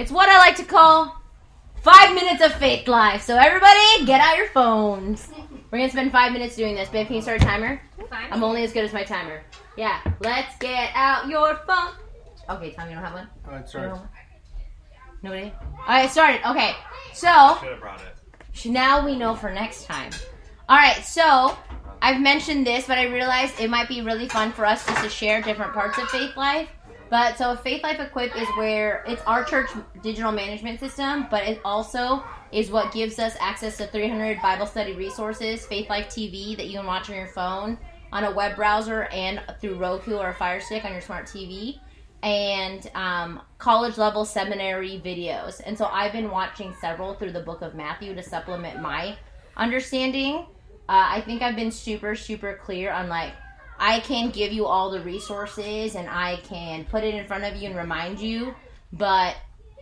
It's what I like to call five minutes of faith life. So everybody, get out your phones. We're gonna spend five minutes doing this. Babe, can you start a timer? Fine. I'm only as good as my timer. Yeah. Let's get out your phone. Okay, Tom, you don't have one. All right, sorry. Nobody. All right, started. Okay, so Should have brought it. now we know for next time. All right, so I've mentioned this, but I realized it might be really fun for us just to share different parts of Faith Life. But so Faith Life Equip is where it's our church digital management system, but it also is what gives us access to 300 Bible study resources, Faith Life TV that you can watch on your phone, on a web browser, and through Roku or a Fire Stick on your smart TV, and um, college level seminary videos. And so I've been watching several through the book of Matthew to supplement my understanding. Uh, I think I've been super, super clear on like, I can give you all the resources and I can put it in front of you and remind you, but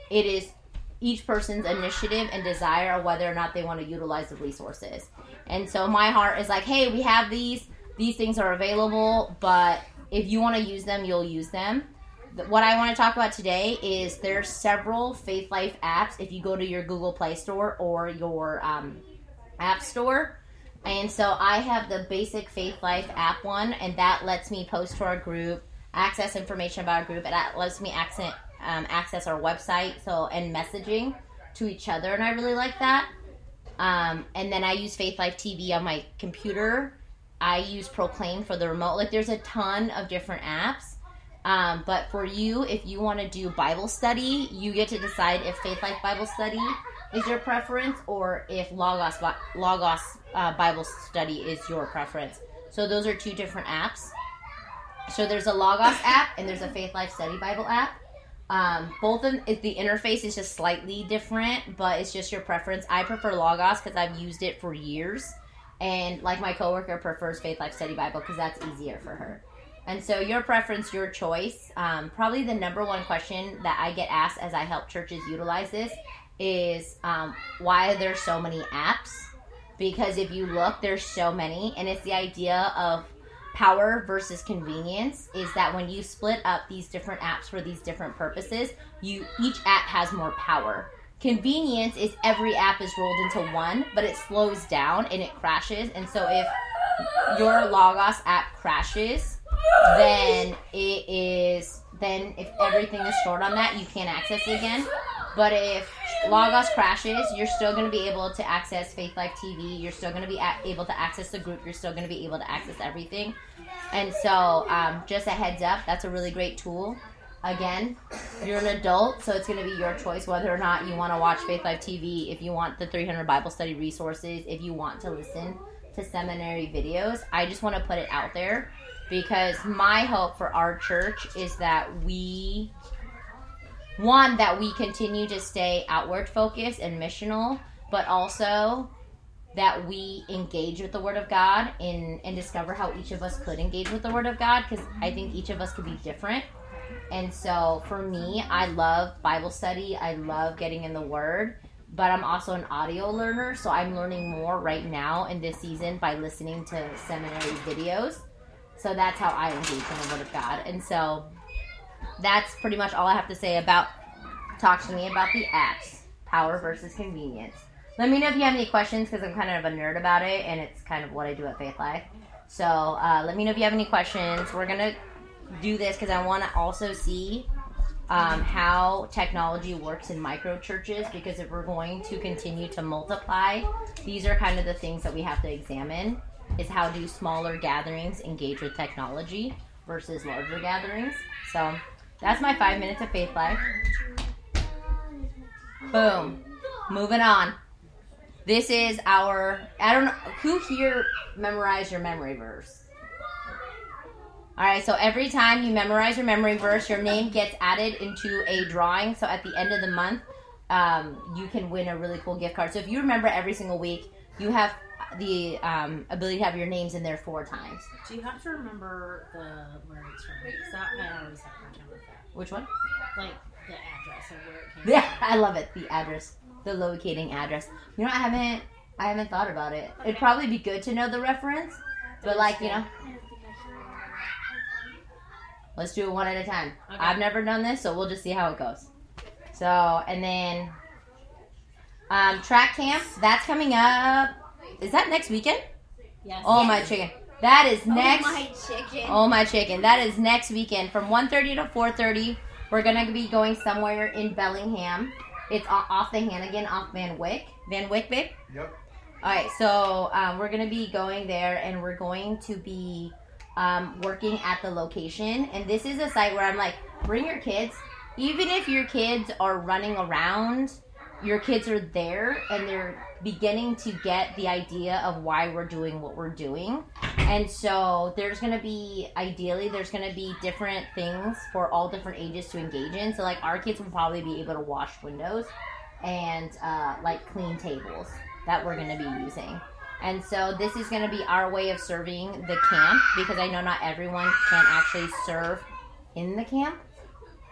it is each person's initiative and desire whether or not they want to utilize the resources. And so my heart is like, hey, we have these, these things are available, but if you want to use them, you'll use them. What I want to talk about today is there's several Faith Life apps if you go to your Google Play Store or your um, App Store. And so I have the basic Faith Life app one, and that lets me post to our group, access information about our group, and that lets me access um, access our website, so and messaging to each other, and I really like that. Um, and then I use Faith Life TV on my computer. I use Proclaim for the remote. Like, there's a ton of different apps. Um, but for you, if you want to do Bible study, you get to decide if Faith Life Bible Study is your preference or if Logos Logos uh, Bible Study is your preference. So those are two different apps. So there's a Logos app and there's a Faith Life Study Bible app. Um, both of the interface is just slightly different, but it's just your preference. I prefer Logos because I've used it for years, and like my coworker prefers Faith Life Study Bible because that's easier for her. And so your preference, your choice. Um, probably the number one question that I get asked as I help churches utilize this is um, why are there so many apps? Because if you look, there's so many, and it's the idea of power versus convenience is that when you split up these different apps for these different purposes, you each app has more power. Convenience is every app is rolled into one, but it slows down and it crashes. And so if your Logos app crashes, then it is then if everything is stored on that, you can't access it again. But if Logos crashes, you're still going to be able to access Faith Life TV. You're still going to be able to access the group. You're still going to be able to access everything. And so, um, just a heads up, that's a really great tool. Again, you're an adult, so it's going to be your choice whether or not you want to watch Faith Life TV, if you want the 300 Bible study resources, if you want to listen to seminary videos. I just want to put it out there because my hope for our church is that we one that we continue to stay outward focused and missional but also that we engage with the word of god in and discover how each of us could engage with the word of god because i think each of us could be different. And so for me i love bible study. I love getting in the word but i'm also an audio learner so i'm learning more right now in this season by listening to seminary videos. So that's how i engage in the word of god. And so that's pretty much all I have to say about talk to me about the apps, power versus convenience. Let me know if you have any questions because I'm kind of a nerd about it and it's kind of what I do at Faith Life. So uh, let me know if you have any questions. We're gonna do this because I want to also see um, how technology works in micro churches because if we're going to continue to multiply, these are kind of the things that we have to examine. Is how do smaller gatherings engage with technology versus larger gatherings? So that's my five minutes of faith life. Boom. Moving on. This is our. I don't know who here memorized your memory verse. All right, so every time you memorize your memory verse, your name gets added into a drawing. So at the end of the month, um, you can win a really cool gift card. So if you remember every single week, you have the um, ability to have your names in there four times. Do you have to remember the it's from? Because that I always have a hard time with that. Which one? Like the address of where it came Yeah, I love it. The address, the locating address. You know, I haven't, I haven't thought about it. It'd probably be good to know the reference, but like you know, let's do it one at a time. Okay. I've never done this, so we'll just see how it goes. So, and then um, track camp, that's coming up. Is that next weekend? Yes. Oh, my chicken. That is next. Oh my chicken. Oh my chicken. That is next weekend from 1.30 to 4.30. We're going to be going somewhere in Bellingham. It's off the Hannegan, off Van Wyck. Van Wyck, babe? Yep. All right, so um, we're going to be going there and we're going to be um, working at the location. And this is a site where I'm like, bring your kids. Even if your kids are running around, your kids are there and they're beginning to get the idea of why we're doing what we're doing. And so there's going to be, ideally, there's going to be different things for all different ages to engage in. So, like, our kids will probably be able to wash windows and, uh, like, clean tables that we're going to be using. And so this is going to be our way of serving the camp because I know not everyone can actually serve in the camp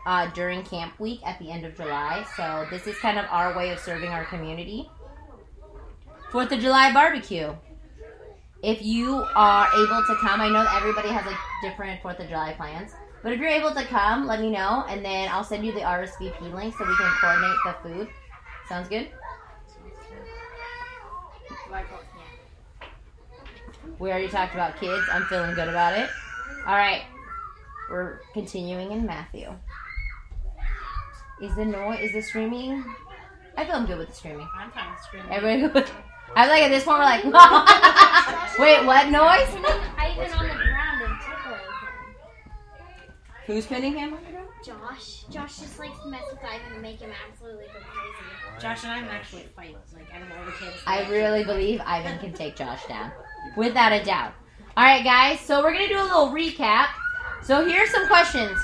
uh, during camp week at the end of July. So this is kind of our way of serving our community. Fourth of July barbecue. If you are able to come, I know that everybody has like different Fourth of July plans. But if you're able to come, let me know, and then I'll send you the RSVP link so we can coordinate the food. Sounds good? We already talked about kids. I'm feeling good about it. All right. We're continuing in Matthew. Is the noise, is the streaming? I feel I'm good with the streaming. I'm fine with screaming. Everybody good with I'm like, at this point, we're like, wait, what noise? Ivan on the ground and tickling Who's pinning him? him. Josh. Josh just likes to mess with Ivan and make him absolutely go crazy. Josh and I can actually fight. Like, I don't know the kids. I really believe Ivan can take Josh down. Without a doubt. All right, guys, so we're going to do a little recap. So here's some questions.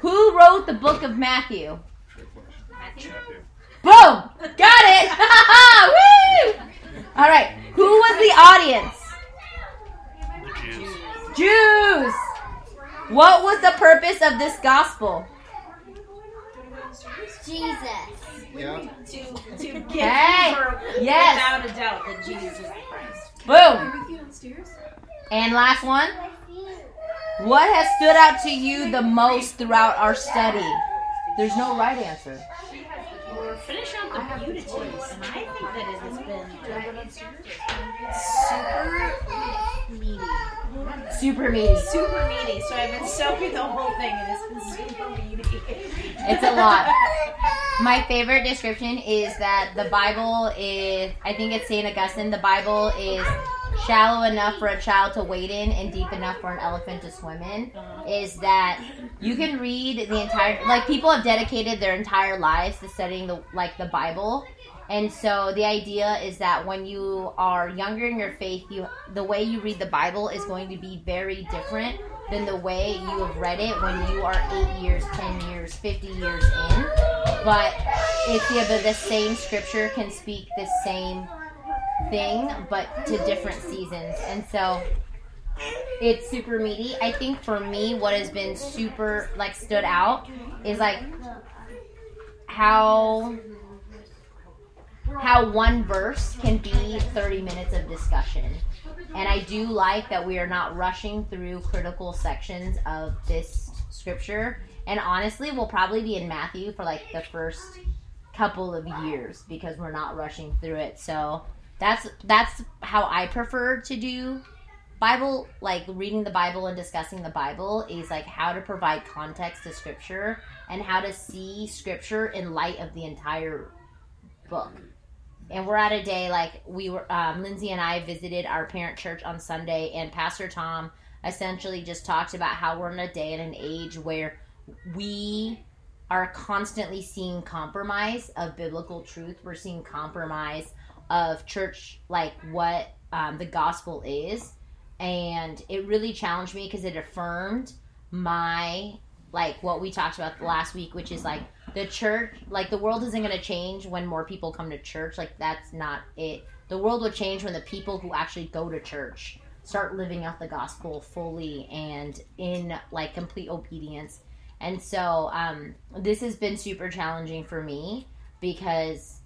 Who wrote the book of Matthew? Matthew? Boom! Got it! Woo! All right, who was the audience? The Jews. Jews! What was the purpose of this gospel? Jesus. Yeah. To, to give Hey, for yes. without a doubt that Jesus is the Christ. Boom! And last one. What has stood out to you the most throughout our study? There's no right answer. We're finishing up the Beatitudes, and I think that it has been super meaty. Super meaty. Super meaty. So I've been soaking the whole thing, and it's been super meaty. It's a lot. My favorite description is that the Bible is, I think it's St. Augustine, the Bible is shallow enough for a child to wade in and deep enough for an elephant to swim in. Is that you can read the entire, like people have dedicated their entire lives to studying the, like the Bible. And so the idea is that when you are younger in your faith, you the way you read the Bible is going to be very different than the way you have read it when you are eight years, ten years, fifty years in. But it's yeah, but the same scripture can speak the same thing, but to different seasons. And so it's super meaty. I think for me, what has been super like stood out is like how how one verse can be 30 minutes of discussion. And I do like that we are not rushing through critical sections of this scripture. And honestly, we'll probably be in Matthew for like the first couple of years because we're not rushing through it. So that's that's how I prefer to do Bible, like reading the Bible and discussing the Bible is like how to provide context to scripture and how to see scripture in light of the entire book. And we're at a day like we were, um, Lindsay and I visited our parent church on Sunday, and Pastor Tom essentially just talked about how we're in a day and an age where we are constantly seeing compromise of biblical truth. We're seeing compromise of church, like what um, the gospel is. And it really challenged me because it affirmed my, like, what we talked about last week, which is like the church, like, the world isn't going to change when more people come to church. Like, that's not it. The world will change when the people who actually go to church start living out the gospel fully and in, like, complete obedience. And so, um, this has been super challenging for me because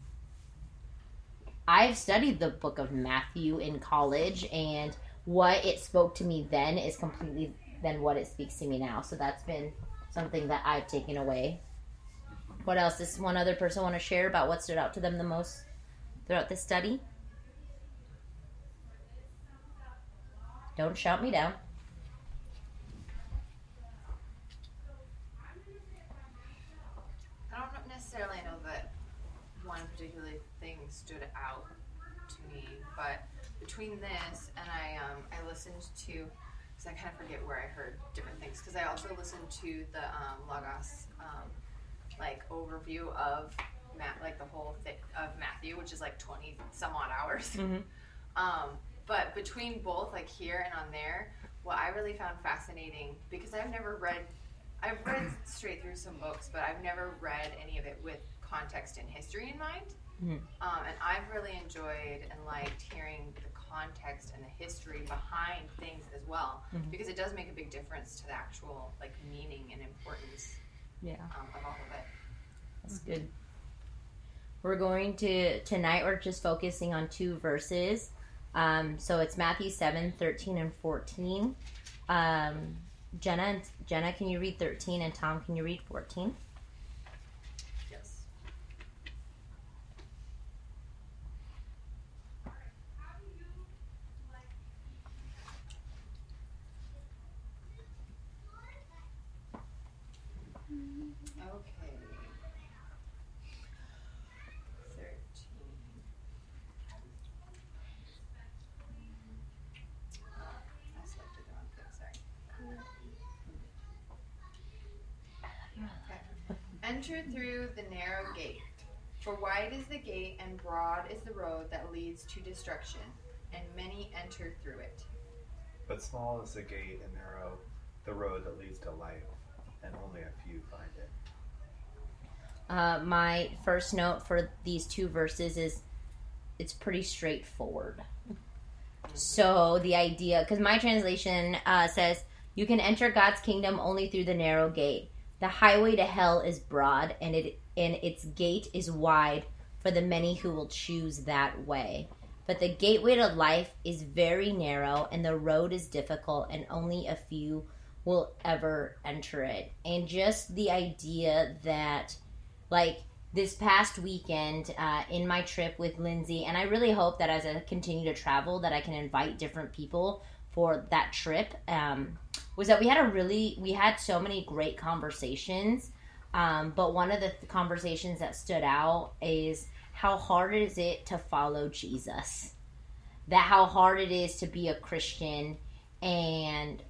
I've studied the book of Matthew in college, and what it spoke to me then is completely than what it speaks to me now. So that's been something that I've taken away. What else? Does one other person want to share about what stood out to them the most throughout this study? Don't shout me down. I don't necessarily know that one particular thing stood out to me, but between this and I, um, I listened to, because I kind of forget where I heard different things, because I also listened to the um, Logos, um, like overview of Matt, like the whole thing of Matthew, which is like twenty some odd hours. Mhm. Um, but between both, like here and on there, what I really found fascinating because I've never read, I've read straight through some books, but I've never read any of it with context and history in mind. Mhm. Um, and I've really enjoyed and liked hearing the context and the history behind things as well, mm-hmm. because it does make a big difference to the actual like meaning and importance yeah. Um, of all of it. That's mm-hmm. good. We're going to tonight. We're just focusing on two verses. Um, so it's Matthew 7, 13 and 14. Um, Jenna, Jenna, can you read 13? And Tom, can you read 14? The road that leads to destruction, and many enter through it. But small is the gate and narrow the road that leads to life, and only a few find it. Uh, my first note for these two verses is it's pretty straightforward. So the idea, because my translation uh, says, you can enter God's kingdom only through the narrow gate. The highway to hell is broad, and it and its gate is wide for the many who will choose that way. But the gateway to life is very narrow, and the road is difficult, and only a few will ever enter it. And just the idea that, like, this past weekend uh, in my trip with Lindsay, and I really hope that as I continue to travel, that I can invite different people for that trip. Um, was that we had a really we had so many great conversations, um, but one of the th- conversations that stood out is how hard is it to follow Jesus? That how hard it is to be a Christian and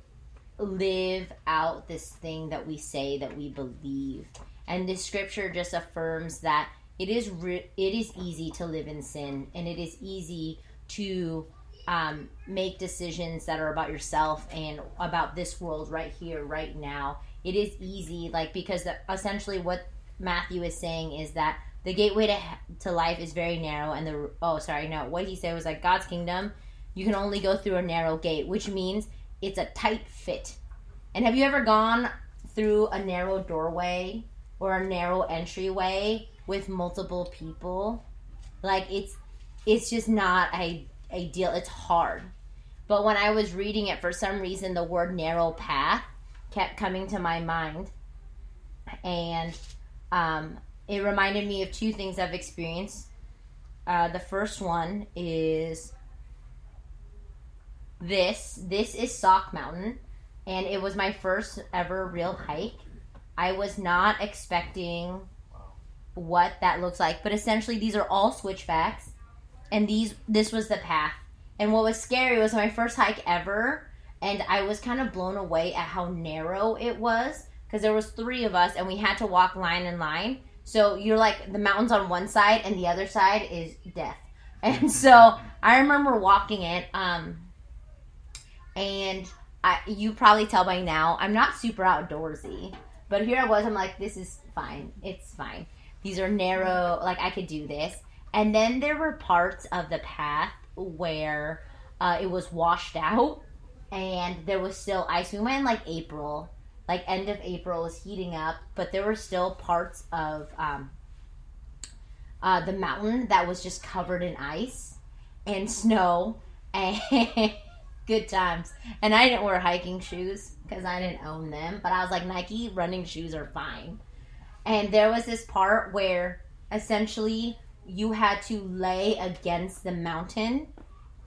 live out this thing that we say that we believe. And this scripture just affirms that it is re- it is easy to live in sin and it is easy to um, make decisions that are about yourself and about this world right here right now it is easy like because the, essentially what matthew is saying is that the gateway to, to life is very narrow and the oh sorry no what he said was like god's kingdom you can only go through a narrow gate which means it's a tight fit. And have you ever gone through a narrow doorway or a narrow entryway with multiple people? Like it's it's just not a ideal it's hard. But when i was reading it for some reason the word narrow path kept coming to my mind. And um, it reminded me of two things i've experienced. Uh, the first one is this. This is Sauk mountain and it was my first ever real hike. I was not expecting what that looks like but essentially these are all switchbacks and these this was the path. And what was scary was my first hike ever and i was kind of blown away at how narrow it was because there was three of us and we had to walk line in line. So you're like the mountains on one side and the other side is death. And so i remember walking it um and I, you probably tell by now i'm not super outdoorsy but here i was i'm like this is fine it's fine. These are narrow like i could do this. And then there were parts of the path where uh, it was washed out and there was still ice. We went in like april. Like end of april was heating up but there were still parts of um, uh, the mountain that was just covered in ice and snow and good times. And i didn't wear hiking shoes because i didn't own them but i was like nike running shoes are fine. And there was this part where essentially you had to lay against the mountain,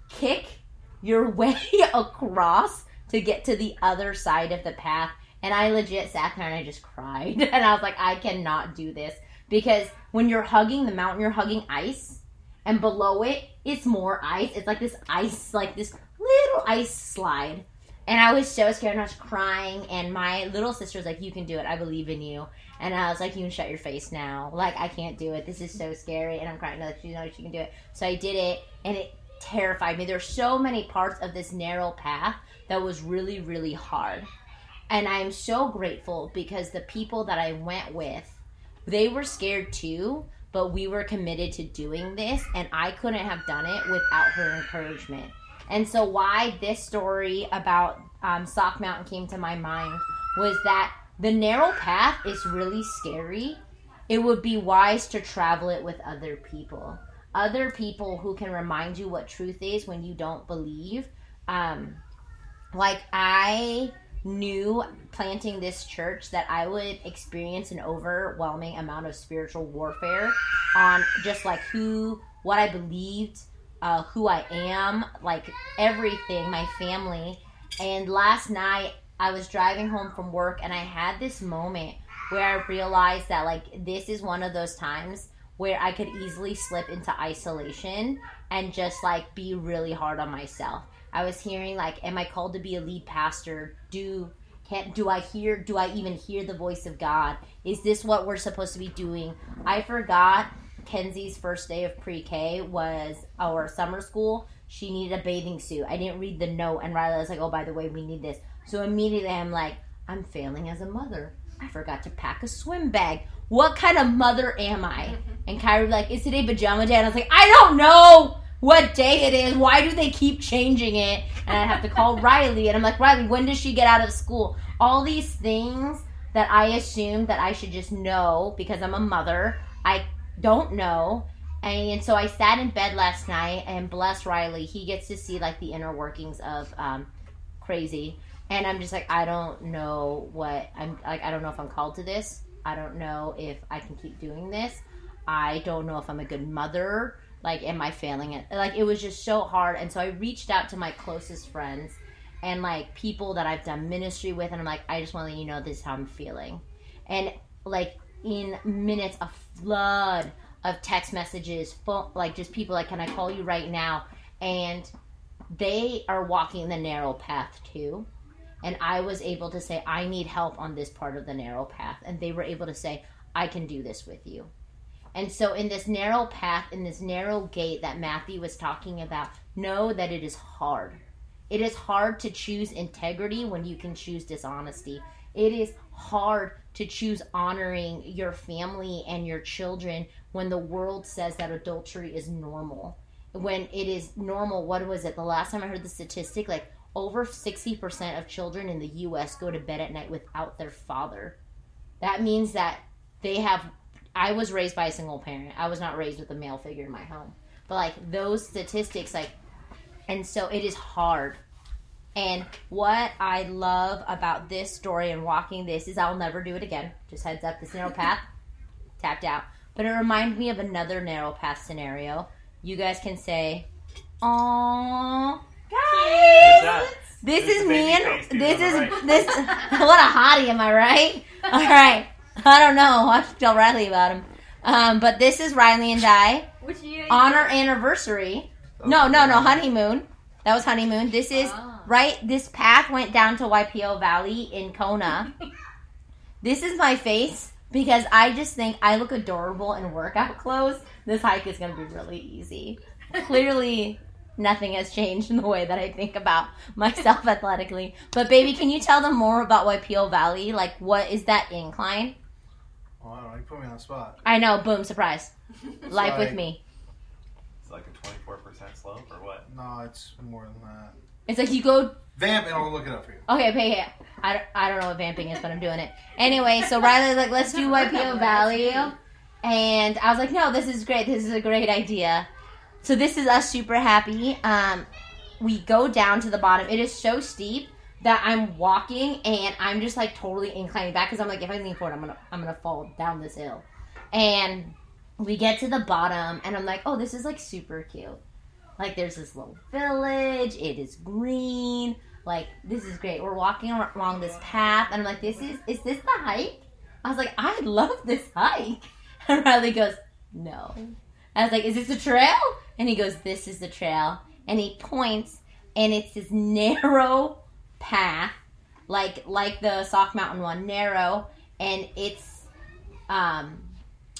kick your way across to get to the other side of the path. And I legit sat there and I just cried. And I was like, I cannot do this. Because when you're hugging the mountain, you're hugging ice. And below it, it's more ice. It's like this ice, like this little ice slide. And I was so scared and I was crying. And my little sister was like, You can do it. I believe in you. And I was like, You can shut your face now. Like, I can't do it. This is so scary. And I'm crying. No, she knows she can do it. So I did it. And it terrified me. There's so many parts of this narrow path that was really, really hard. And I'm so grateful because the people that I went with, they were scared too, but we were committed to doing this. And I couldn't have done it without her encouragement. And so, why this story about um, Sauk Mountain came to my mind was that the narrow path is really scary. It would be wise to travel it with other people, other people who can remind you what truth is when you don't believe. Um, like I knew planting this church that I would experience an overwhelming amount of spiritual warfare on just like who, what I believed, uh, who I am, like everything, my family. And last night I was driving home from work and I had this moment where I realized that like this is one of those times where I could easily slip into isolation and just like be really hard on myself. I was hearing like, am I called to be a lead pastor? Do can do I hear? Do I even hear the voice of God? Is this what we're supposed to be doing? I forgot Kenzie's first day of pre-K was our summer school. She needed a bathing suit. I didn't read the note, and Riley was like, "Oh, by the way, we need this." So immediately I'm like, "I'm failing as a mother. I forgot to pack a swim bag. What kind of mother am I?" And Kyrie was like, "Is today pajama day?" And I was like, "I don't know." what day it is. Why do they keep changing it? And I have to call Riley, and I'm like, Riley, when does she get out of school? All these things that I assume that I should just know because I'm a mother, I don't know. And so I sat in bed last night, and bless Riley, he gets to see like the inner workings of um, crazy. And I'm just like, I don't know what I'm like. I don't know if I'm called to this. I don't know if I can keep doing this. I don't know if I'm a good mother like am i failing it like it was just so hard and so i reached out to my closest friends and like people that i've done ministry with and i'm like i just want to let you know this is how i'm feeling and like in minutes a flood of text messages phone, like just people like can i call you right now and they are walking the narrow path too and i was able to say i need help on this part of the narrow path and they were able to say i can do this with you and so, in this narrow path, in this narrow gate that Matthew was talking about, know that it is hard. It is hard to choose integrity when you can choose dishonesty. It is hard to choose honoring your family and your children when the world says that adultery is normal. When it is normal, what was it? The last time I heard the statistic, like over 60% of children in the US go to bed at night without their father. That means that they have I was raised by a single parent. I was not raised with a male figure in my home. But like those statistics, like, and so it is hard. And what I love about this story and walking this is I'll never do it again. Just heads up, this narrow path, tapped out. But it reminds me of another narrow path scenario. You guys can say, "Aww, guys." This This is is me and this is right? this. What a hottie, am I right? All right. I don't know. I should tell Riley about him. Um, but this is Riley and I Which year? on our anniversary. No, no, no, honeymoon. That was honeymoon. This is Oh. right. This path went down to Waipio Valley in Kona. this is my face because I just think I look adorable in workout clothes. This hike is going to be really easy. Clearly, nothing has changed in the way that I think about myself athletically. But baby, can you tell them more about Waipio Valley? Like, what is that incline? Oh, well, I don't know. You put me on the spot. I know. Boom! Surprise. Life with me. It's like a 24% slope or what? No, it's more than that. It's like you go Vamp, and I'll look it up for you. Okay, pay it. I, don't- I don't know what vamping is, but I'm doing it. Anyway, so Riley's like, let's do Waipio Valley. And I was like, no, this is great. This is a great idea. So this is us super happy. Um, we go down to the bottom. It is so steep that I'm walking and I'm just like totally inclining back because I'm like, if I lean forward, I'm gonna I'm gonna fall down this hill. And we get to the bottom, and I'm like, oh, this is like super cute. Like, there's this little village. It is green. Like, this is great. We're walking along this path, and I'm like, this is is this the hike? I was like, I love this hike. And Riley goes, no. I was like, is this a trail? And he goes, this is the trail. And he points, and it's this narrow path, like like the Sauk Mountain one, narrow, and it's um,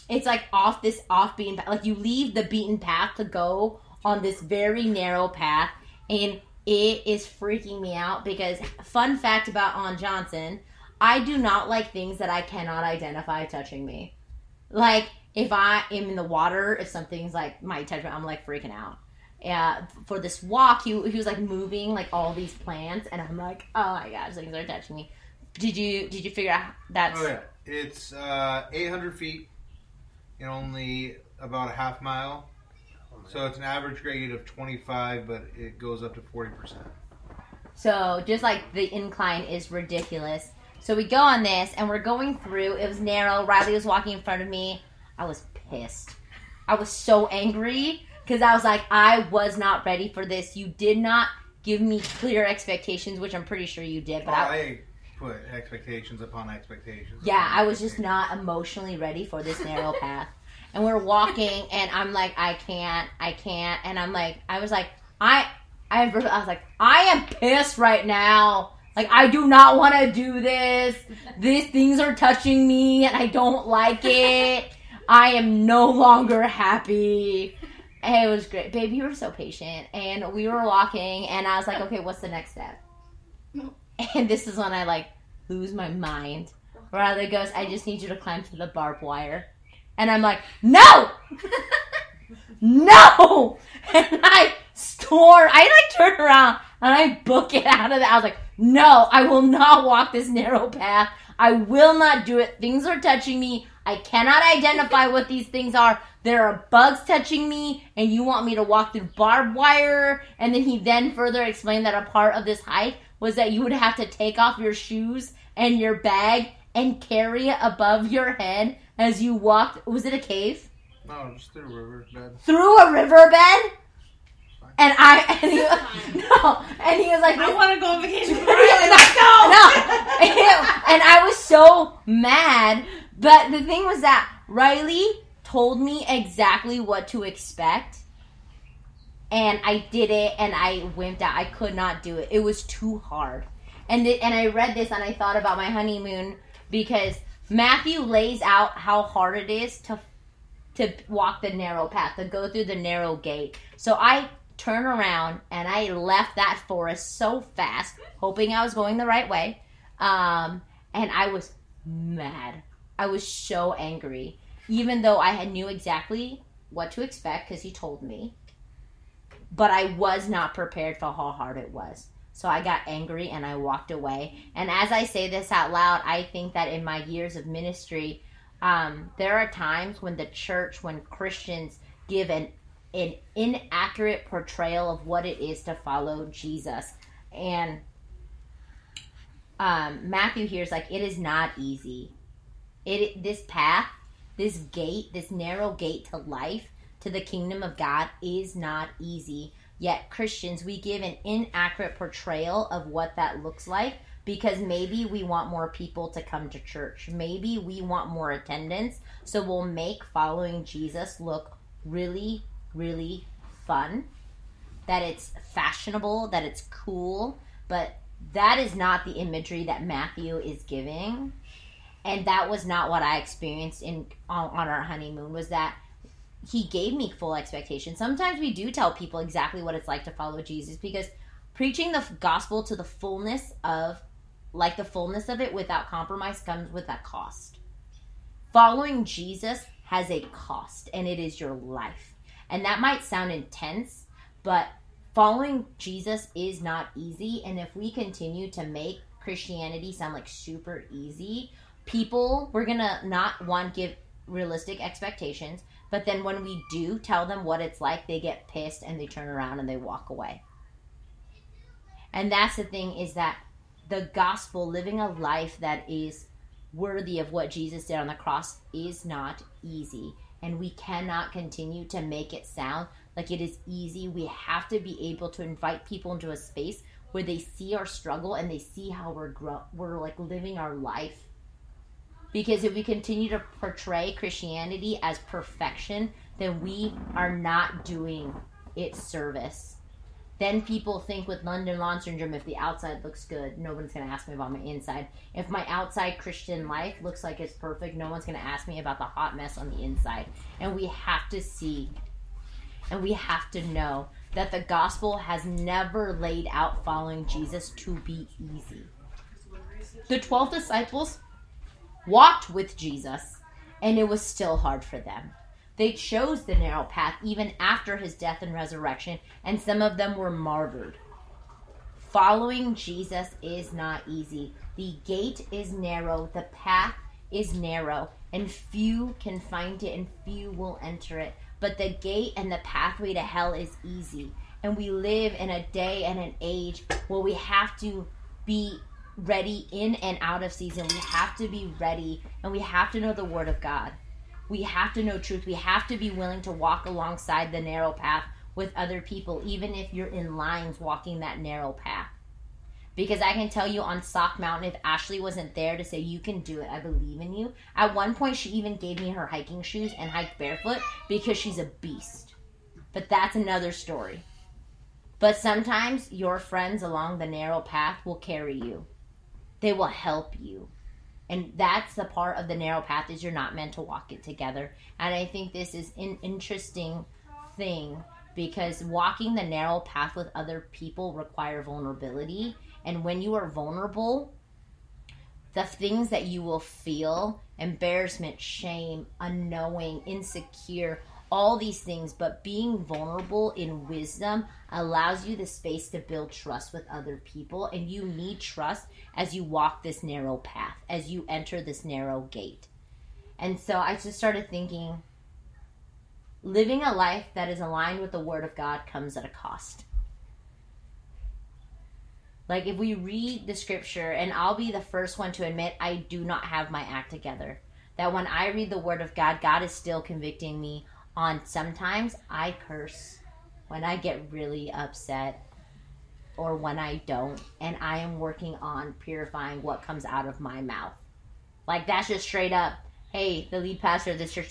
it's like off this off beaten path. Like you leave the beaten path to go on this very narrow path, and it is freaking me out because fun fact about On Johnson, I do not like things that I cannot identify touching me. Like if I am in the water, if something's like my touch I'm like freaking out. Yeah, for this walk, he, he was like moving like all these plants, and I'm like, oh my gosh, things are touching me. Did you did you figure out that's Oh yeah, it's uh, 800 feet in only about a half mile. So it's an average grade of 25, but it goes up to 40 percent. So just like the incline is ridiculous. So we go on this and we're going through. It was narrow. Riley was walking in front of me. I was pissed. I was so angry because I was like, I was not ready for this. You did not give me clear expectations, which I'm pretty sure you did. But oh, I, I put expectations upon expectations. yeah, upon I was just not emotionally ready for this narrow path. And we're walking, and I'm like, I can't, I can't. And I'm like, I was like, I, I, I was like, I am pissed right now. Like, I do not want to do this. These things are touching me, and I don't like it. I am no longer happy. And it was great. Babe, you were so patient. And we were walking, and I was like, okay, what's the next step? And this is when I, like, lose my mind. Riley goes, I just need you to climb through the barbed wire. And I'm like, no! no! And I storm, I like turn around and I book it out of that. I was like, no, I will not walk this narrow path. I will not do it. Things are touching me. I cannot identify what these things are. There are bugs touching me, and you want me to walk through barbed wire. And then he then further explained that a part of this hike was that you would have to take off your shoes and your bag and carry it above your head as you walked. Was it a cave? No, just through a riverbed. Through a riverbed? And I, and he, no, and he was like, I want to go on vacation. with no, Riley. Let's go. no. and I was so mad. But the thing was that Riley told me exactly what to expect. And I did it and I wimped out. I could not do it. It was too hard. And it, and I read this and I thought about my honeymoon because Matthew lays out how hard it is to to walk the narrow path, to go through the narrow gate. So I turned around and I left that forest so fast, hoping I was going the right way. Um, and I was mad. I was so angry, even though I had knew exactly what to expect because he told me. But I was not prepared for how hard it was. So I got angry and I walked away. And as I say this out loud, I think that in my years of ministry, um, there are times when the church, when Christians give an an inaccurate portrayal of what it is to follow Jesus. And um, Matthew here is like, it is not easy. It this path, this gate, this narrow gate to life, to the kingdom of God, is not easy. Yet Christians, we give an inaccurate portrayal of what that looks like because maybe we want more people to come to church. Maybe we want more attendance. So we'll make following Jesus look really, really fun. That it's fashionable, that it's cool. But that is not the imagery that Matthew is giving. And that was not what I experienced in on, on our honeymoon was that he gave me full expectation. Sometimes we do tell people exactly what it's like to follow Jesus because preaching the gospel to the fullness of like the fullness of it without compromise comes with a cost. Following Jesus has a cost and it is your life. And that might sound intense, but following Jesus is not easy and if we continue to make Christianity sound like super easy, people we're to not want give realistic expectations, but then when we do tell them what it's like, they get pissed and they turn around and they walk away. And that's the thing is that the gospel, living a life that is worthy of what Jesus did on the cross, is not easy. And we cannot continue to make it sound like it is easy. We have to be able to invite people into a space where they see our struggle and they see how we're grow- we're like living our life. Because if we continue to portray Christianity as perfection, then we are not doing its service. Then people think with London Lawn Syndrome, if the outside looks good, nobody's going to ask me about my inside. If my outside Christian life looks like it's perfect, no one's going to ask me about the hot mess on the inside. And we have to see and we have to know that the gospel has never laid out following Jesus to be easy. The 12 disciples walked with Jesus, and it was still hard for them. They chose the narrow path even after his death and resurrection, and some of them were martyred. Following Jesus is not easy. The gate is narrow, the path is narrow, and few can find it, and few will enter it. But the gate and the pathway to hell is easy. And we live in a day and an age where we have to be ready in and out of season. We have to be ready and we have to know the Word of God. We have to know truth. We have to be willing to walk alongside the narrow path with other people, even if you're in lines walking that narrow path. Because I can tell you on Sauk Mountain, if Ashley wasn't there to say, You can do it, I believe in you. At one point, she even gave me her hiking shoes and hiked barefoot because she's a beast. But that's another story. But sometimes your friends along the narrow path will carry you, they will help you. And that's the part of the narrow path is you're not meant to walk it together. And I think this is an interesting thing because walking the narrow path with other people require vulnerability and when you are vulnerable, the things that you will feel embarrassment, shame, unknowing, insecure, all these things, but being vulnerable in wisdom allows you the space to build trust with other people. And you need trust as you walk this narrow path, as you enter this narrow gate. And so I just started thinking living a life that is aligned with the Word of God comes at a cost. Like if we read the scripture, and I'll be the first one to admit I do not have my act together. That when I read the word of God, God is still convicting me on sometimes I curse when I get really upset or when I don't, and I am working on purifying what comes out of my mouth. Like that's just straight up. Hey, the lead pastor of this church.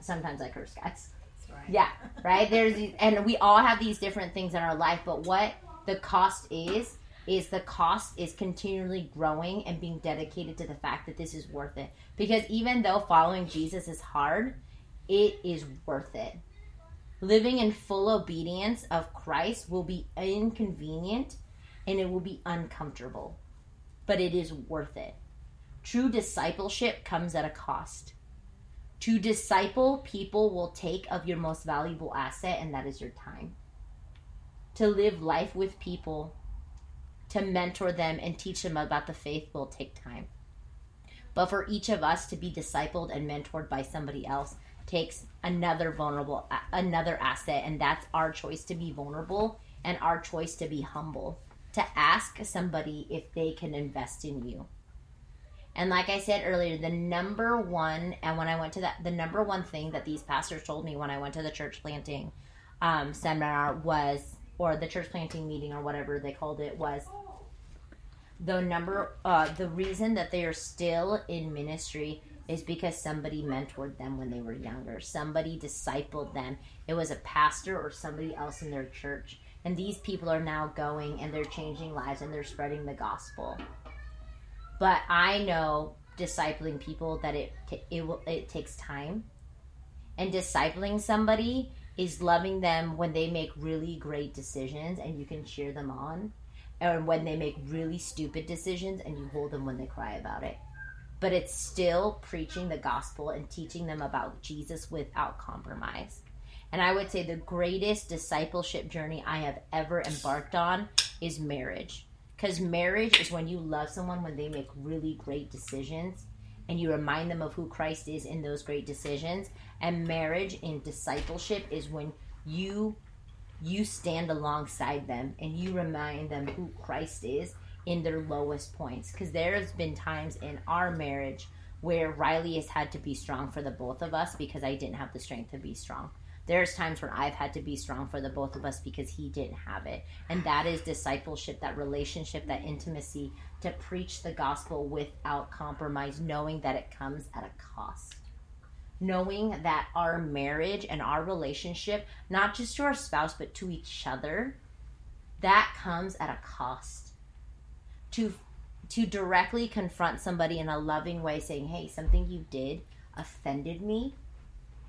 Sometimes I curse, guys. Right. Yeah, right. There's these, and we all have these different things in our life, but what the cost is is the cost is continually growing and being dedicated to the fact that this is worth it. Because even though following Jesus is hard, it is worth it. Living in full obedience of Christ will be inconvenient and it will be uncomfortable, but it is worth it. True discipleship comes at a cost. To disciple, people will take of your most valuable asset, and that is your time. To live life with people to mentor them and teach them about the faith will take time. But for each of us to be discipled and mentored by somebody else takes another vulnerable another asset and that's our choice to be vulnerable and our choice to be humble to ask somebody if they can invest in you. And like I said earlier, the number one, and when I went to that, the number one thing that these pastors told me when I went to the church planting um, seminar was, or the church planting meeting or whatever they called it, was the number uh, the reason that they are still in ministry is because somebody mentored them when they were younger. Somebody discipled them. It was a pastor or somebody else in their church. And these people are now going and they're changing lives and they're spreading the gospel. But i know discipling people that it it will it takes time. And discipling somebody is loving them when they make really great decisions and you can cheer them on. And when they make really stupid decisions and you hold them when they cry about it. But it's still preaching the gospel and teaching them about Jesus without compromise. And I would say the greatest discipleship journey I have ever embarked on is marriage. Because marriage is when you love someone when they make really great decisions and you remind them of who Christ is in those great decisions. And marriage in discipleship is when you you stand alongside them and you remind them who Christ is in their lowest points because there's been times in our marriage where Riley has had to be strong for the both of us because I didn't have the strength to be strong. There's times where I've had to be strong for the both of us because he didn't have it. And that is discipleship, that relationship, that intimacy to preach the gospel without compromise, knowing that it comes at a cost. Knowing that our marriage and our relationship, not just to our spouse, but to each other, that comes at a cost. To to directly confront somebody in a loving way, saying, "Hey, something you did offended me,"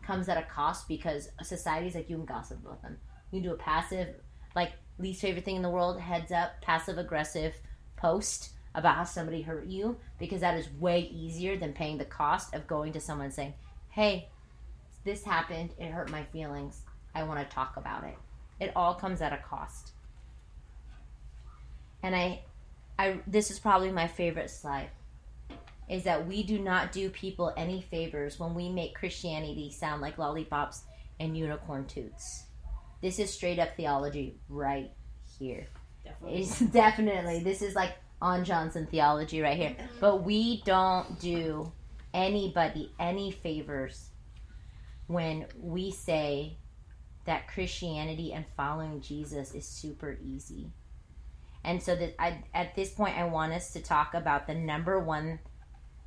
comes at a cost because society's like you can gossip about them. You can do a passive, like least favorite thing in the world, heads up, passive aggressive post about how somebody hurt you because that is way easier than paying the cost of going to someone saying, "Hey, this happened. It hurt my feelings. I want to talk about it." It all comes at a cost. And I I this is probably my favorite slide is that we do not do people any favors when we make Christianity sound like lollipops and unicorn toots. This is straight up theology right here. Definitely. It's definitely this is like on Johnson theology right here. But we don't do anybody any favors when we say that Christianity and following Jesus is super easy. And so that I, at this point I want us to talk about the number one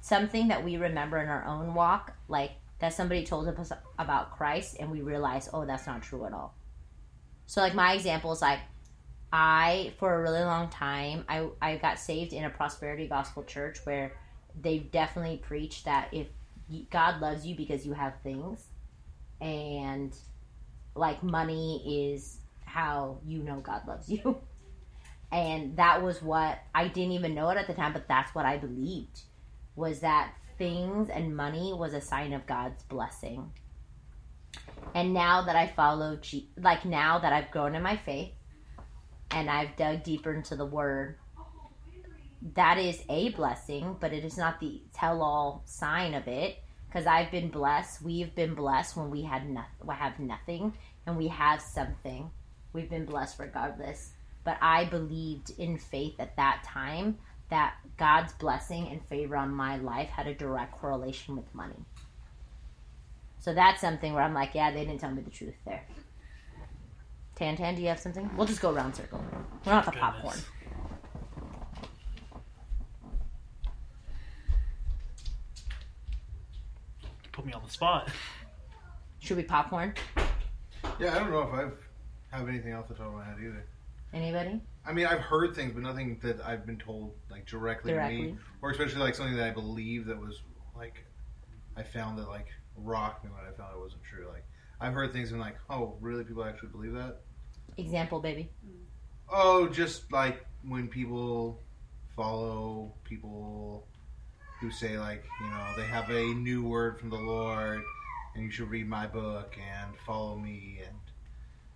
something that we remember in our own walk like that somebody told us about Christ and we realize oh that's not true at all. So like my example is like I for a really long time I I got saved in a prosperity gospel church where they definitely preach that if God loves you because you have things and like money is how you know God loves you. And that was what I didn't even know it at the time, but that's what I believed was that things and money was a sign of God's blessing. And now that I follow, G- like now that I've grown in my faith and I've dug deeper into the Word, that is a blessing, but it is not the tell all sign of it. Because I've been blessed, we've been blessed when we had have nothing, and we have something. We've been blessed regardless. But I believed in faith at that time that God's blessing and favor on my life had a direct correlation with money. So that's something where I'm like, yeah, they didn't tell me the truth there. Tan Tan, do you have something? We'll just go round circle. We're not the Goodness. popcorn. Put me on the spot. Should we popcorn? Yeah, I don't know if I've anything off the top of my head either. Anybody? I mean, I've heard things, but nothing that I've been told like directly, to me, or especially like something that I believe that was like I found that like rocked me when I found it wasn't true. Like I've heard things and like, oh, really? People actually believe that? Example, baby. Oh, just like when people follow people who say like, you know, they have a new word from the Lord, and you should read my book and follow me, and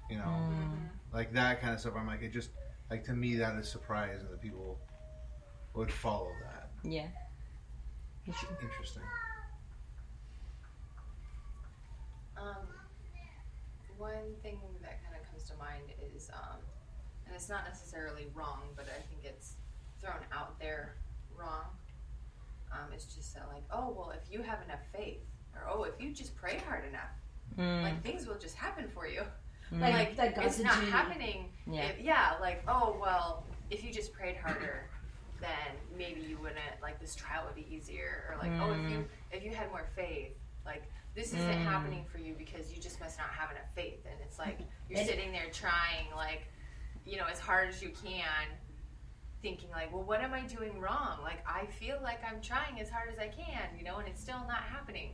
you know, Mm. Like that kind of stuff. I'm like, it just like to me that is surprising that people would follow that. Yeah. Interesting. Um, one thing that kind of comes to mind is, um, and it's not necessarily wrong, but I think it's thrown out there wrong. Um, it's just that like, oh well, if you have enough faith, or oh, if you just pray hard enough, Mm. like things will just happen for you. Mm. Like, Like that it's not genie. happening. Yeah. If- yeah, like oh well, if you just prayed harder, then maybe you wouldn't like this trial would be easier, or like oh if you if you had more faith, like this isn't Mm. happening for you because you just must not have enough faith, and it's like you're And- sitting there trying like you know as hard as you can. Thinking like, well, what am I doing wrong? Like, I feel like I'm trying as hard as I can, you know, and it's still not happening.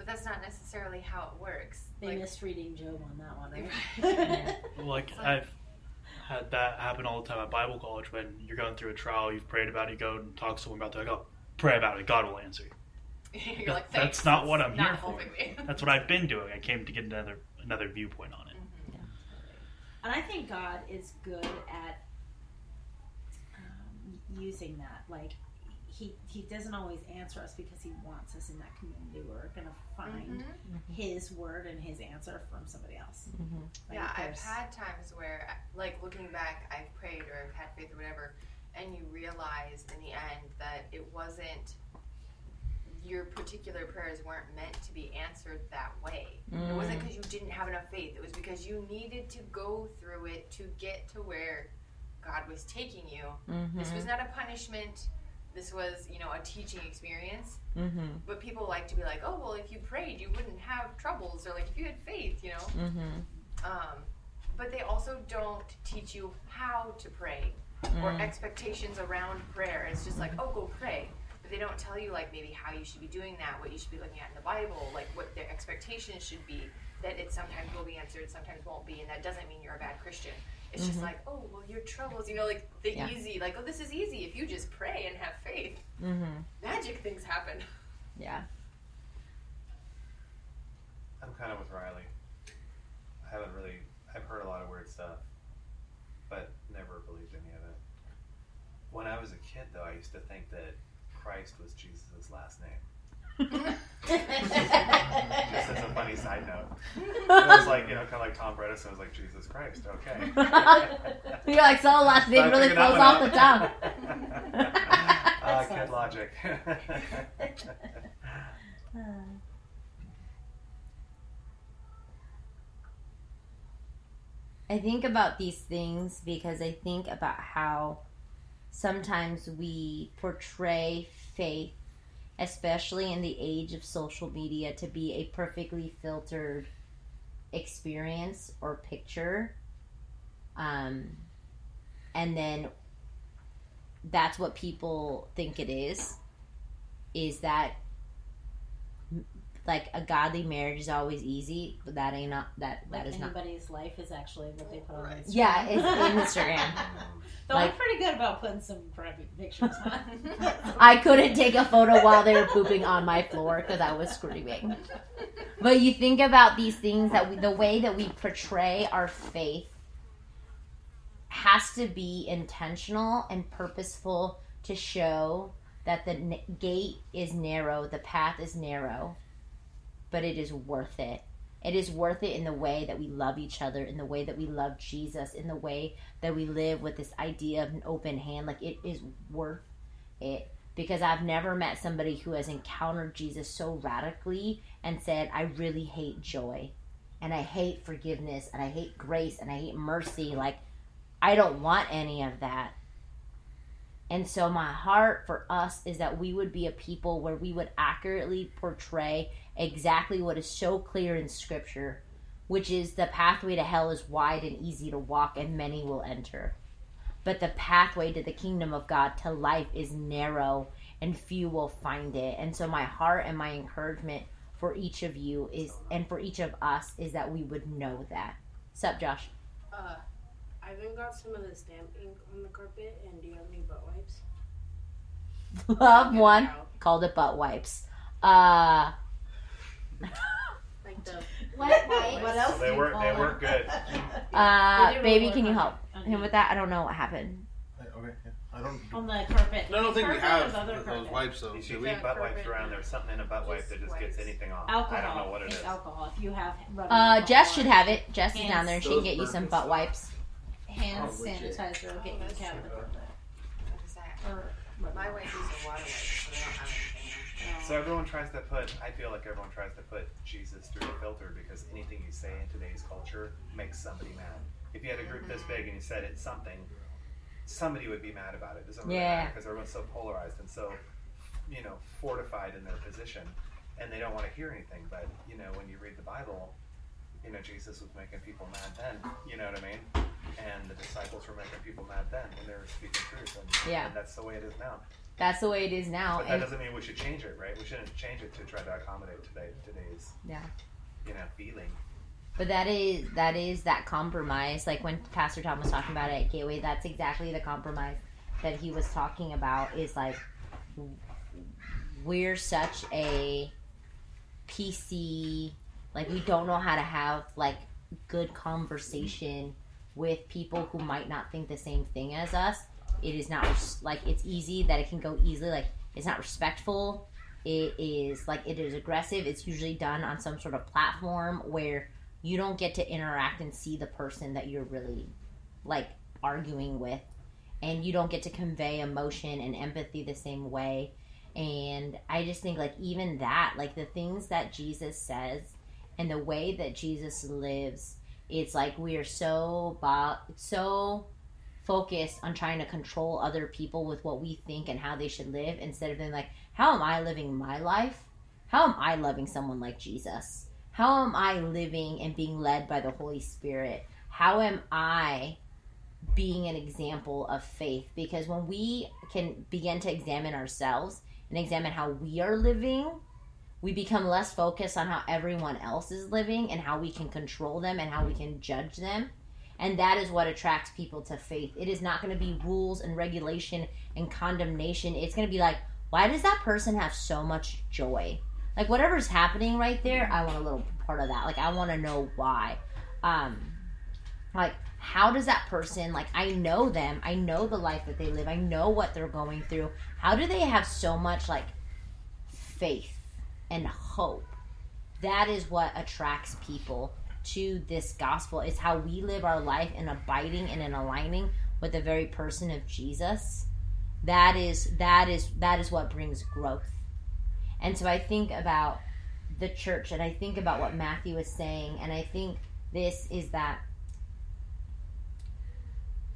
But that's not necessarily how it works. They Like, missed reading Job on that one. Right? Like I've had that happen all the time at Bible college when you're going through a trial, you've prayed about it, you go and talk to someone about it, like, oh, pray about it, God will answer you. you're like, That's not what I'm not here for." me. That's what I've been doing. I came to get another another viewpoint on it. And I think God is good at um, using that. Like, he, he doesn't always answer us because he wants us in that community where we're going to find Mhm. his word and his answer from somebody else. Mhm. Like, Yeah, I've had times where, like, looking back, I've prayed or I've had faith or whatever, and you realize in the end that it wasn't your particular prayers weren't meant to be answered that way. It wasn't because you didn't have enough faith. It was because you needed to go through it to get to where God was taking you. Mm-hmm. This was not a punishment. This was, you know, a teaching experience. Mm-hmm. But people like to be like, oh, well, if you prayed, you wouldn't have troubles, or like if you had faith, you know. Mm-hmm. Um, but they also don't teach you how to pray or expectations around prayer. It's just like, oh, go pray. But they don't tell you like maybe how you should be doing that, what you should be looking at in the Bible, like what their expectations should be. That it sometimes will be answered, sometimes won't be, and that doesn't mean you're a bad Christian. It's just like, oh, well, your troubles, you know, like the Yeah. easy, like, oh, this is easy if you just pray and have faith. Mm-hmm. Magic things happen. Yeah. I'm kind of with Riley. I haven't really. I've heard a lot of weird stuff, but never believed any of it. When I was a kid, though, I used to think that Christ was Jesus' last name. Just as a funny side note. It was like, you know, kind of like Tom Bredesen was like, Jesus Christ, okay. You're like, so last name really figured that flows one off the tongue. Ah, kid logic. I think about these things because I think about how sometimes we portray faith, especially in the age of social media, to be a perfectly filtered experience or picture. Um, and then that's what people think it is is that like a godly marriage is always easy but that ain't not that that like is not anybody's life is actually what they put on Instagram. yeah it's instagram Though like- I'm pretty good about putting some private pictures on. i couldn't take a photo while they were pooping on my floor because i was screaming but you think about these things that we the way that we portray our faith has to be intentional and purposeful to show that the n- gate is narrow, the path is narrow, but it is worth it. It is worth it in the way that we love each other, in the way that we love Jesus, in the way that we live with this idea of an open hand. Like it is worth it because I've never met somebody who has encountered Jesus so radically and said, I really hate joy and I hate forgiveness and I hate grace and I hate mercy. Like, I don't want any of that. And so, my heart for us is that we would be a people where we would accurately portray exactly what is so clear in Scripture, which is the pathway to hell is wide and easy to walk, and many will enter. But the pathway to the kingdom of God, to life, is narrow, and few will find it. And so, my heart and my encouragement for each of you is, and for each of us, is that we would know that. Sup, Josh? Uh, I even got some of the stamp ink on the carpet, and do you have any butt wipes? Love one called it butt wipes. Uh, Like the Wet wipes. What else? they weren't. They it? work good. uh, They do baby, work can you on help it. him with that? I don't know what happened. Okay, yeah. I don't. On the carpet. No, I don't think we Carpet have or other those carpet? wipes though. If Do you we? leave butt wipes around, there's something in a butt wipe that just gets anything off. Alcohol. I don't know what it it's is. alcohol. If you have rubbing Uh, alcohol Jess should on have it. Jess is down there and she can get you some butt wipes. hand Oh, legit. sanitizer. will get you a cab the carpet. What is that? Or My wife uses water wipes, so they don't have anything else. Oh. So everyone tries to put. I feel like everyone tries to put Jesus through the filter because anything you say in today's culture makes somebody mad. If you had a group this mm-hmm. big and you said it's something, somebody would be mad about it. It doesn't really Yeah. matter because everyone's so polarized and so, you know, fortified in their position, and they don't want to hear anything. But you know, when you read the Bible, you know, Jesus was making people mad then. You know what I mean? And the disciples were making people mad then when they were speaking truth. And, Yeah. and that's the way it is now. That's the way it is now. But that And doesn't mean we should change it, right? We shouldn't change it to try to accommodate today today's yeah. you know feeling. But that is that is that compromise. Like when Pastor Tom was talking about it at Gateway, that's exactly the compromise that he was talking about. Is like we're such a PC, like we don't know how to have like good conversation with people who might not think the same thing as us. It is not res- like it's easy that it can go easily. Like it's not respectful. It is like it is aggressive. It's usually done on some sort of platform where you don't get to interact and see the person that you're really like arguing with and you don't get to convey emotion and empathy the same way. And I just think like even that, like the things that Jesus says and the way that Jesus lives, it's like we are so bo- so focused on trying to control other people with what we think and how they should live instead of being like, how am I living my life? How am I loving someone like Jesus? How am I living and being led by the Holy Spirit? How am I being an example of faith? Because when we can begin to examine ourselves and examine how we are living, we become less focused on how everyone else is living and how we can control them and how we can judge them. And that is what attracts people to faith. It is not going to be rules and regulation and condemnation. It's going to be like, why does that person have so much joy? Like whatever's happening right there, I want a little part of that. Like I want to know why. Um like how does that person like I know them. I know the life that they live. I know what they're going through. How do they have so much like faith and hope? That is what attracts people to this gospel. It's how we live our life in abiding and in aligning with the very person of Jesus. That is that is that is what brings growth. And so I think about the church and I think about what Matthew is saying, and I think this is that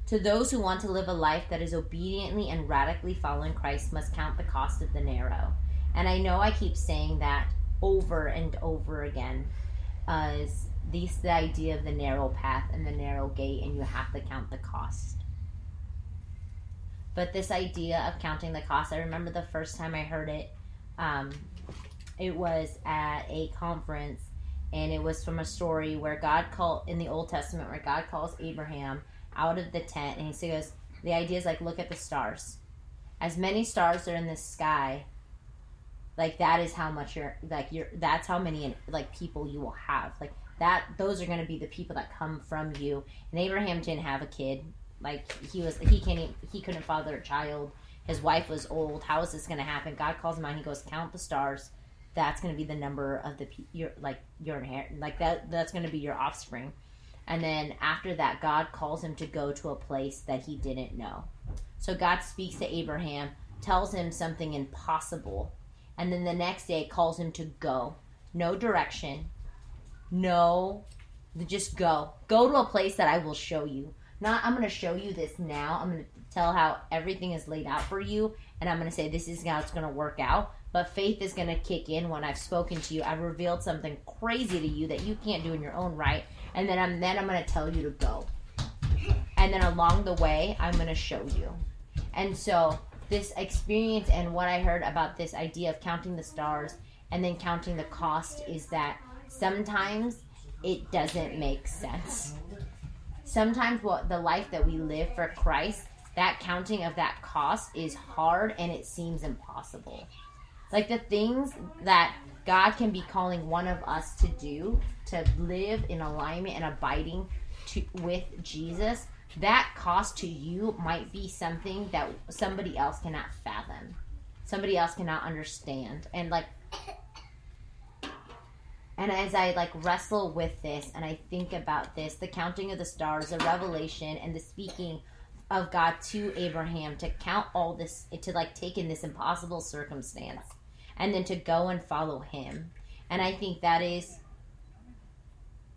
to those who want to live a life that is obediently and radically following Christ must count the cost of the narrow. And I know I keep saying that over and over again. Uh, is this the idea of the narrow path and the narrow gate, and you have to count the cost. But this idea of counting the cost, I remember the first time I heard it um, it was at a conference, and it was from a story where God called in the Old Testament, where God calls Abraham out of the tent, and he goes, "The idea is like, look at the stars. As many stars are in the sky, like that is how much you're like you're. That's how many like people you will have. Like that. Those are going to be the people that come from you. And Abraham didn't have a kid. Like he was, he can't, even, he couldn't father a child." His wife was old. How is this going to happen? God calls him out. He goes, count the stars. That's going to be the number of the your like your inherit like that. That's going to be your offspring. And then after that, God calls him to go to a place that he didn't know. So God speaks to Abraham, tells him something impossible, and then the next day calls him to go. No direction. No, just go. Go to a place that I will show you. Not I'm going to show you this now. I'm going to tell how everything is laid out for you, and I'm going to say this is how it's going to work out. But faith is going to kick in when I've spoken to you. I've revealed something crazy to you that you can't do in your own right, and then I'm then I'm going to tell you to go. And then along the way, I'm going to show you. And so this experience and what I heard about this idea of counting the stars and then counting the cost is that sometimes it doesn't make sense. Sometimes what the life that we live for Christ that counting of that cost is hard and it seems impossible. Like the things that God can be calling one of us to do to live in alignment and abiding to, with Jesus, that cost to you might be something that somebody else cannot fathom. Somebody else cannot understand. And like and as I like wrestle with this and I think about this, the counting of the stars, the revelation and the speaking of God to Abraham to count all this, to like take in this impossible circumstance and then to go and follow him. And I think that is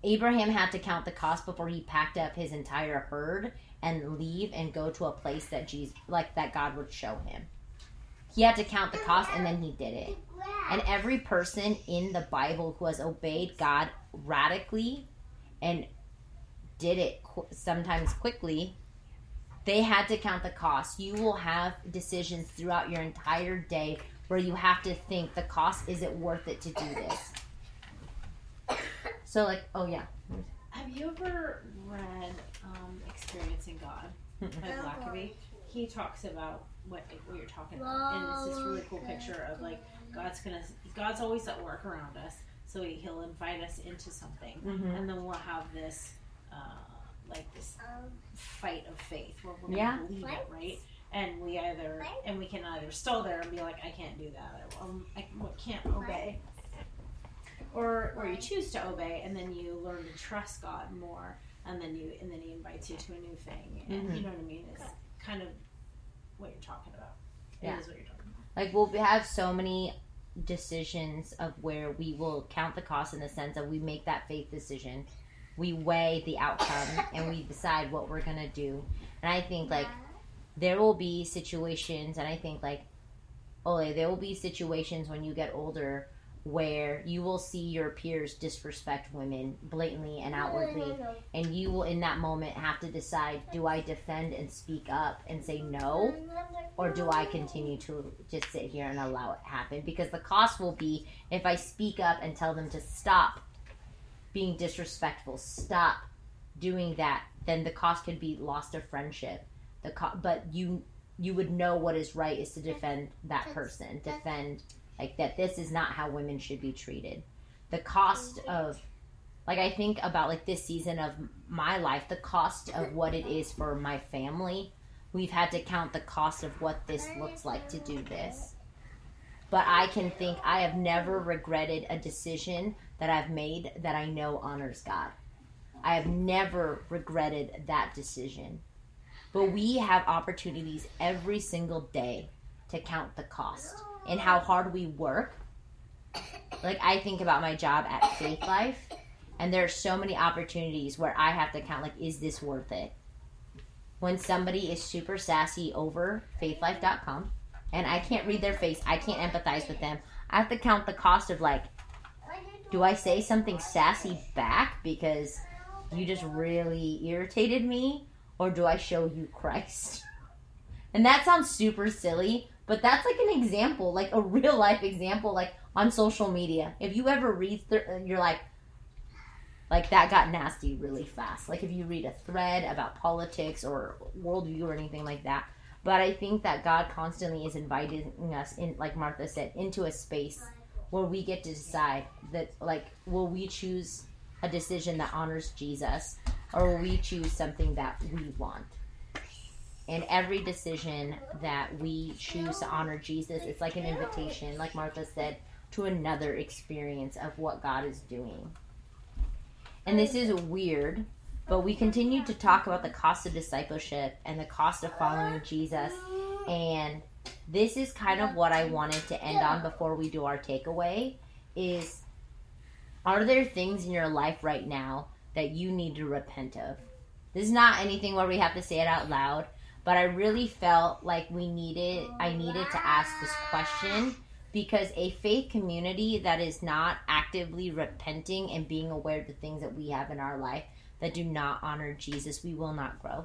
Abraham had to count the cost before he packed up his entire herd and leave and go to a place that Jesus like that God would show him. He had to count the cost and then he did it. And every person in the Bible who has obeyed God radically and did it qu- sometimes quickly they had to count the cost. You will have decisions throughout your entire day where you have to think the cost is it worth it to do this. So like, oh yeah. Have you ever read um, Experiencing God by Blackaby? He talks about what what you're talking about, and it's this really cool picture of like God's gonna God's always at work around us, so he, He'll invite us into something, Mhm. and then we'll have this uh, like this fight of faith where we're gonna believe it, right? And we either and we can either stall there and be like, I can't do that, I, I can't obey, or or you choose to obey and then you learn to trust God more and then you and then he invites you to a new thing. And Mhm. you know what I mean? It's kind of what you're talking about. It Yeah. is what you're talking about. like we'll have so many decisions of where we will count the cost in the sense of we make that faith decision we weigh the outcome and we decide what we're gonna do and i think like there will be situations and i think like Ole, there will be situations when you get older where you will see your peers disrespect women blatantly and outwardly and you will in that moment have to decide do i defend and speak up and say no or do I continue to just sit here and allow it happen? Because the cost will be if I speak up and tell them to stop being disrespectful, stop doing that, then the cost could be lost of friendship. The co- but you you would know what is right is to defend that person, defend like that. This is not how women should be treated. The cost of like I think about like this season of my life, the cost of what it is for my family we've had to count the cost of what this looks like to do this. But I can think I have never regretted a decision that I've made that I know honors God. I have never regretted that decision. But we have opportunities every single day to count the cost and how hard we work. Like I think about my job at Faithlife, and there are so many opportunities where I have to count like, is this worth it? when somebody is super sassy over faithlife.com and I can't read their face, I can't empathize with them. I have to count the cost of like, do I say something sassy back because you just really irritated me, or do I show you Christ? And that sounds super silly, but that's like an example, like a real life example, like on social media. If you ever read, th- you're like, like that got nasty really fast. Like if you read a thread about politics or worldview or anything like that. But I think that God constantly is inviting us in, like Martha said, into a space where we get to decide that, like, will we choose a decision that honors Jesus, or will we choose something that we want? And every decision that we choose to honor Jesus, it's like an invitation, like Martha said, to another experience of what God is doing. And this is weird, but we continue to talk about the cost of discipleship and the cost of following Jesus. And this is kind of what I wanted to end on before we do our takeaway is are there things in your life right now that you need to repent of? This is not anything where we have to say it out loud, but I really felt like we needed I needed to ask this question because a faith community that is not actively repenting and being aware of the things that we have in our life that do not honor Jesus, we will not grow.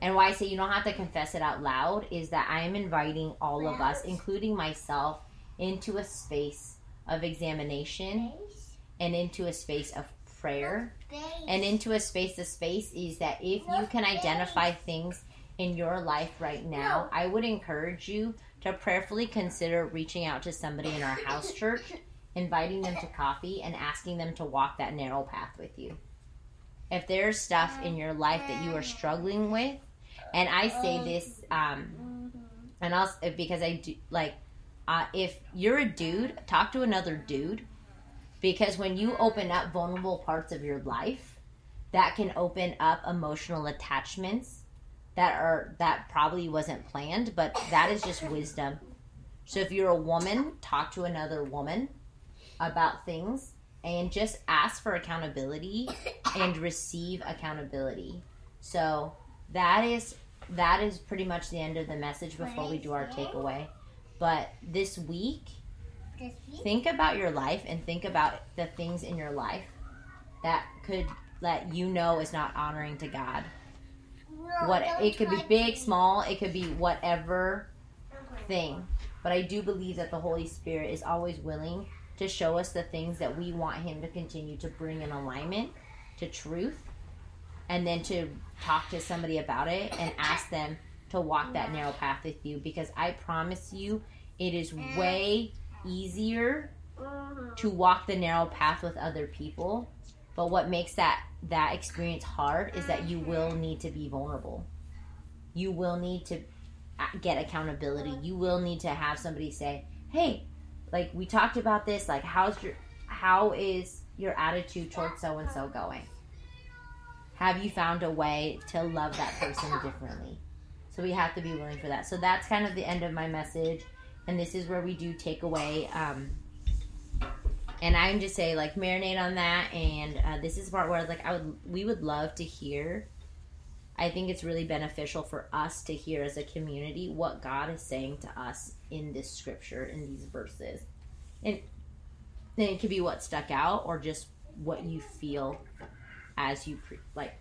And why I say you don't have to confess it out loud is that I am inviting all of us, including myself, into a space of examination and into a space of prayer and into a space. The space is that if you can identify things in your life right now, I would encourage you to prayerfully consider reaching out to somebody in our house church, inviting them to coffee, and asking them to walk that narrow path with you. If there's stuff in your life that you are struggling with, and I say this, um, and I'll because I do like, uh, if you're a dude, talk to another dude, because when you open up vulnerable parts of your life, that can open up emotional attachments that are that probably wasn't planned, but that is just wisdom. So if you're a woman, talk to another woman about things and just ask for accountability and receive accountability. So that is that is pretty much the end of the message before we do our takeaway. But this week, think about your life and think about the things in your life that could let you know is not honoring to God what it could be big, small, it could be whatever thing. But I do believe that the Holy Spirit is always willing to show us the things that we want Him to continue to bring in alignment to truth, and then to talk to somebody about it and ask them to walk that narrow path with you. Because I promise you, it is way easier to walk the narrow path with other people. But what makes that that experience hard is that you will need to be vulnerable. You will need to get accountability. You will need to have somebody say, "Hey, like we talked about this, like how's your how is your attitude towards so and so going? Have you found a way to love that person differently?" So we have to be willing for that. So that's kind of the end of my message. And this is where we do take away. Um, and I can just say, like, marinate on that. And uh, this is the part where, like, I would, we would love to hear. I think it's really beneficial for us to hear as a community what God is saying to us in this scripture, in these verses. And then it could be what stuck out or just what you feel as you pre- like